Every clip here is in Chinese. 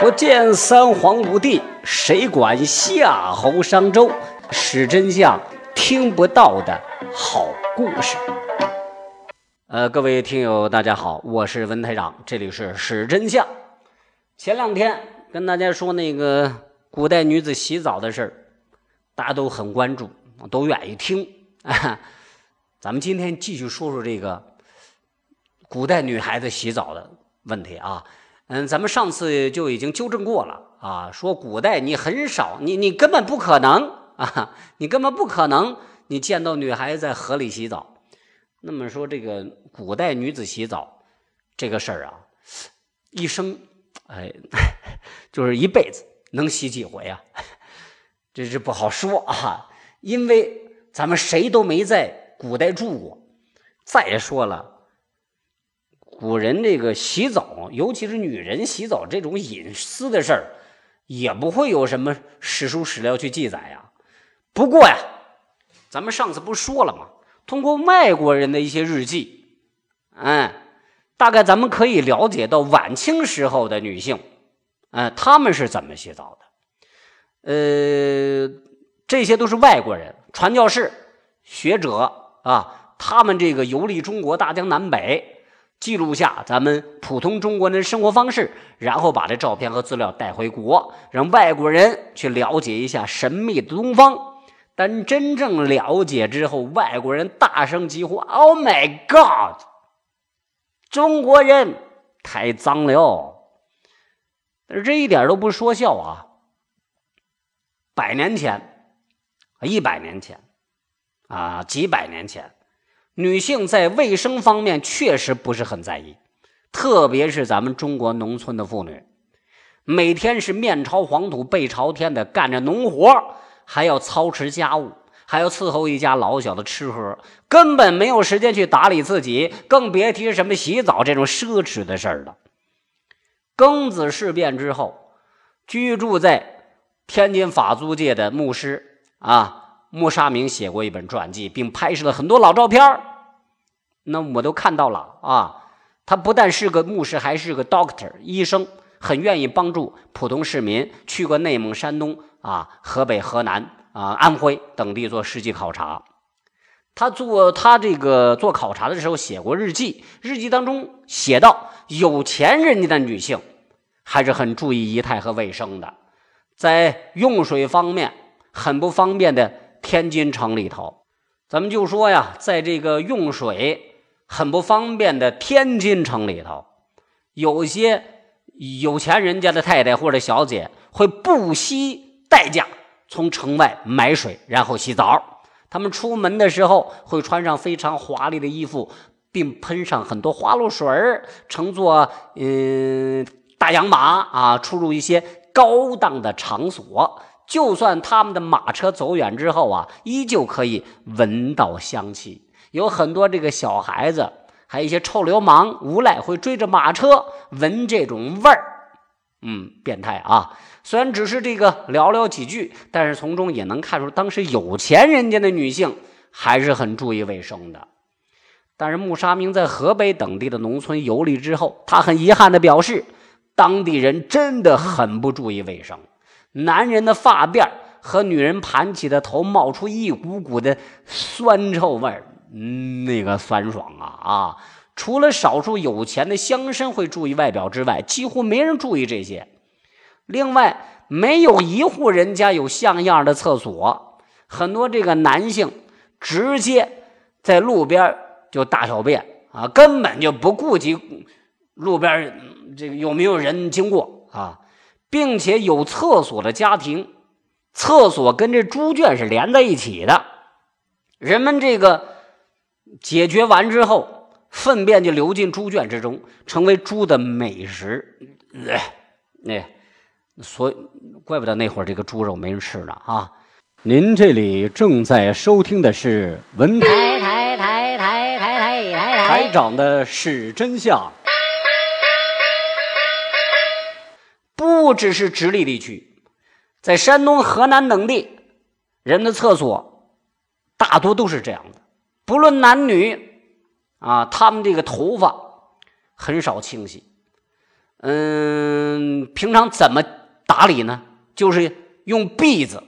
不见三皇五帝，谁管夏侯商周？史真相听不到的好故事。呃，各位听友，大家好，我是文台长，这里是史真相。前两天跟大家说那个古代女子洗澡的事儿，大家都很关注，都愿意听啊。咱们今天继续说说这个古代女孩子洗澡的问题啊。嗯，咱们上次就已经纠正过了啊，说古代你很少，你你根本不可能啊，你根本不可能你见到女孩子在河里洗澡。那么说这个古代女子洗澡这个事儿啊，一生哎，就是一辈子能洗几回啊？这是不好说啊，因为咱们谁都没在古代住过。再说了。古人这个洗澡，尤其是女人洗澡这种隐私的事儿，也不会有什么史书史料去记载呀。不过呀，咱们上次不说了吗？通过外国人的一些日记，嗯，大概咱们可以了解到晚清时候的女性，嗯，她们是怎么洗澡的。呃，这些都是外国人、传教士、学者啊，他们这个游历中国大江南北。记录下咱们普通中国人的生活方式，然后把这照片和资料带回国，让外国人去了解一下神秘的东方。但真正了解之后，外国人大声疾呼：“Oh my God！中国人太脏了！”但是这一点都不说笑啊！百年前，一百年前，啊，几百年前。女性在卫生方面确实不是很在意，特别是咱们中国农村的妇女，每天是面朝黄土背朝天的干着农活，还要操持家务，还要伺候一家老小的吃喝，根本没有时间去打理自己，更别提什么洗澡这种奢侈的事儿了。庚子事变之后，居住在天津法租界的牧师啊，穆沙明写过一本传记，并拍摄了很多老照片。那我都看到了啊，他不但是个牧师，还是个 doctor 医生，很愿意帮助普通市民。去过内蒙、山东啊、河北、河南啊、安徽等地做实际考察。他做他这个做考察的时候写过日记，日记当中写到，有钱人家的女性还是很注意仪态和卫生的，在用水方面很不方便的天津城里头，咱们就说呀，在这个用水。很不方便的天津城里头，有些有钱人家的太太或者小姐会不惜代价从城外买水，然后洗澡。他们出门的时候会穿上非常华丽的衣服，并喷上很多花露水乘坐嗯大洋马啊，出入一些高档的场所。就算他们的马车走远之后啊，依旧可以闻到香气。有很多这个小孩子，还有一些臭流氓无赖会追着马车闻这种味儿，嗯，变态啊！虽然只是这个寥寥几句，但是从中也能看出当时有钱人家的女性还是很注意卫生的。但是穆沙明在河北等地的农村游历之后，他很遗憾地表示，当地人真的很不注意卫生，男人的发辫和女人盘起的头冒出一股股的酸臭味儿。嗯，那个酸爽啊啊！除了少数有钱的乡绅会注意外表之外，几乎没人注意这些。另外，没有一户人家有像样的厕所，很多这个男性直接在路边就大小便啊，根本就不顾及路边这个有没有人经过啊，并且有厕所的家庭，厕所跟这猪圈是连在一起的，人们这个。解决完之后，粪便就流进猪圈之中，成为猪的美食。那，所以怪不得那会儿这个猪肉没人吃呢啊！您这里正在收听的是文台台台台台台台台长的是真相。不只是直隶地区，在山东、河南等地，人的厕所大多都是这样的。不论男女，啊，他们这个头发很少清洗，嗯，平常怎么打理呢？就是用篦子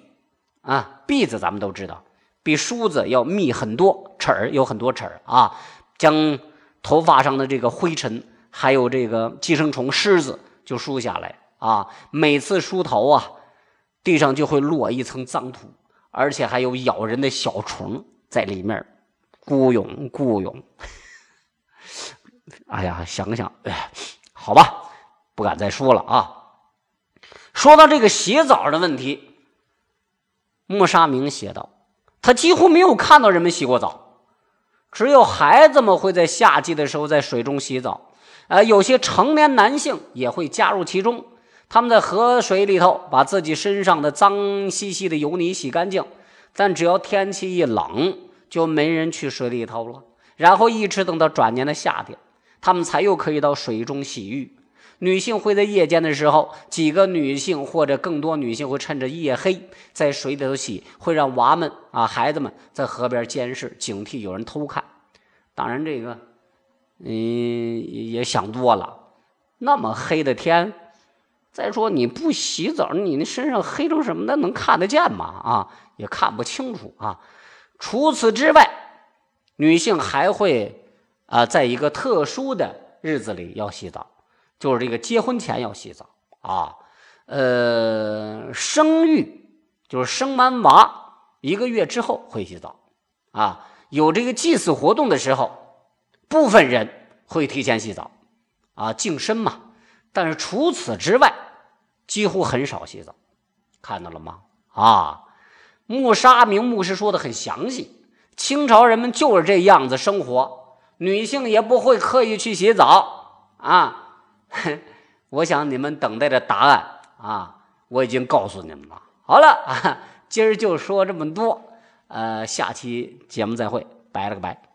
啊，篦子咱们都知道，比梳子要密很多，齿儿有很多齿儿啊，将头发上的这个灰尘，还有这个寄生虫虱子就梳下来啊。每次梳头啊，地上就会落一层脏土，而且还有咬人的小虫在里面咕涌咕涌。哎呀，想想，哎，好吧，不敢再说了啊。说到这个洗澡的问题，穆沙明写道：“他几乎没有看到人们洗过澡，只有孩子们会在夏季的时候在水中洗澡。呃，有些成年男性也会加入其中。他们在河水里头把自己身上的脏兮兮的油泥洗干净，但只要天气一冷，就没人去水里头了。然后一直等到转年的夏天，他们才又可以到水中洗浴。”女性会在夜间的时候，几个女性或者更多女性会趁着夜黑在水里头洗，会让娃们啊孩子们在河边监视，警惕有人偷看。当然，这个嗯也想多了，那么黑的天，再说你不洗澡，你那身上黑成什么？那能看得见吗？啊，也看不清楚啊。除此之外，女性还会啊在一个特殊的日子里要洗澡。就是这个结婚前要洗澡啊，呃，生育就是生完娃一个月之后会洗澡啊，有这个祭祀活动的时候，部分人会提前洗澡啊，净身嘛。但是除此之外，几乎很少洗澡，看到了吗？啊，穆沙明牧师说的很详细，清朝人们就是这样子生活，女性也不会刻意去洗澡啊。我想你们等待的答案啊，我已经告诉你们了。好了啊，今儿就说这么多，呃，下期节目再会，拜了个拜。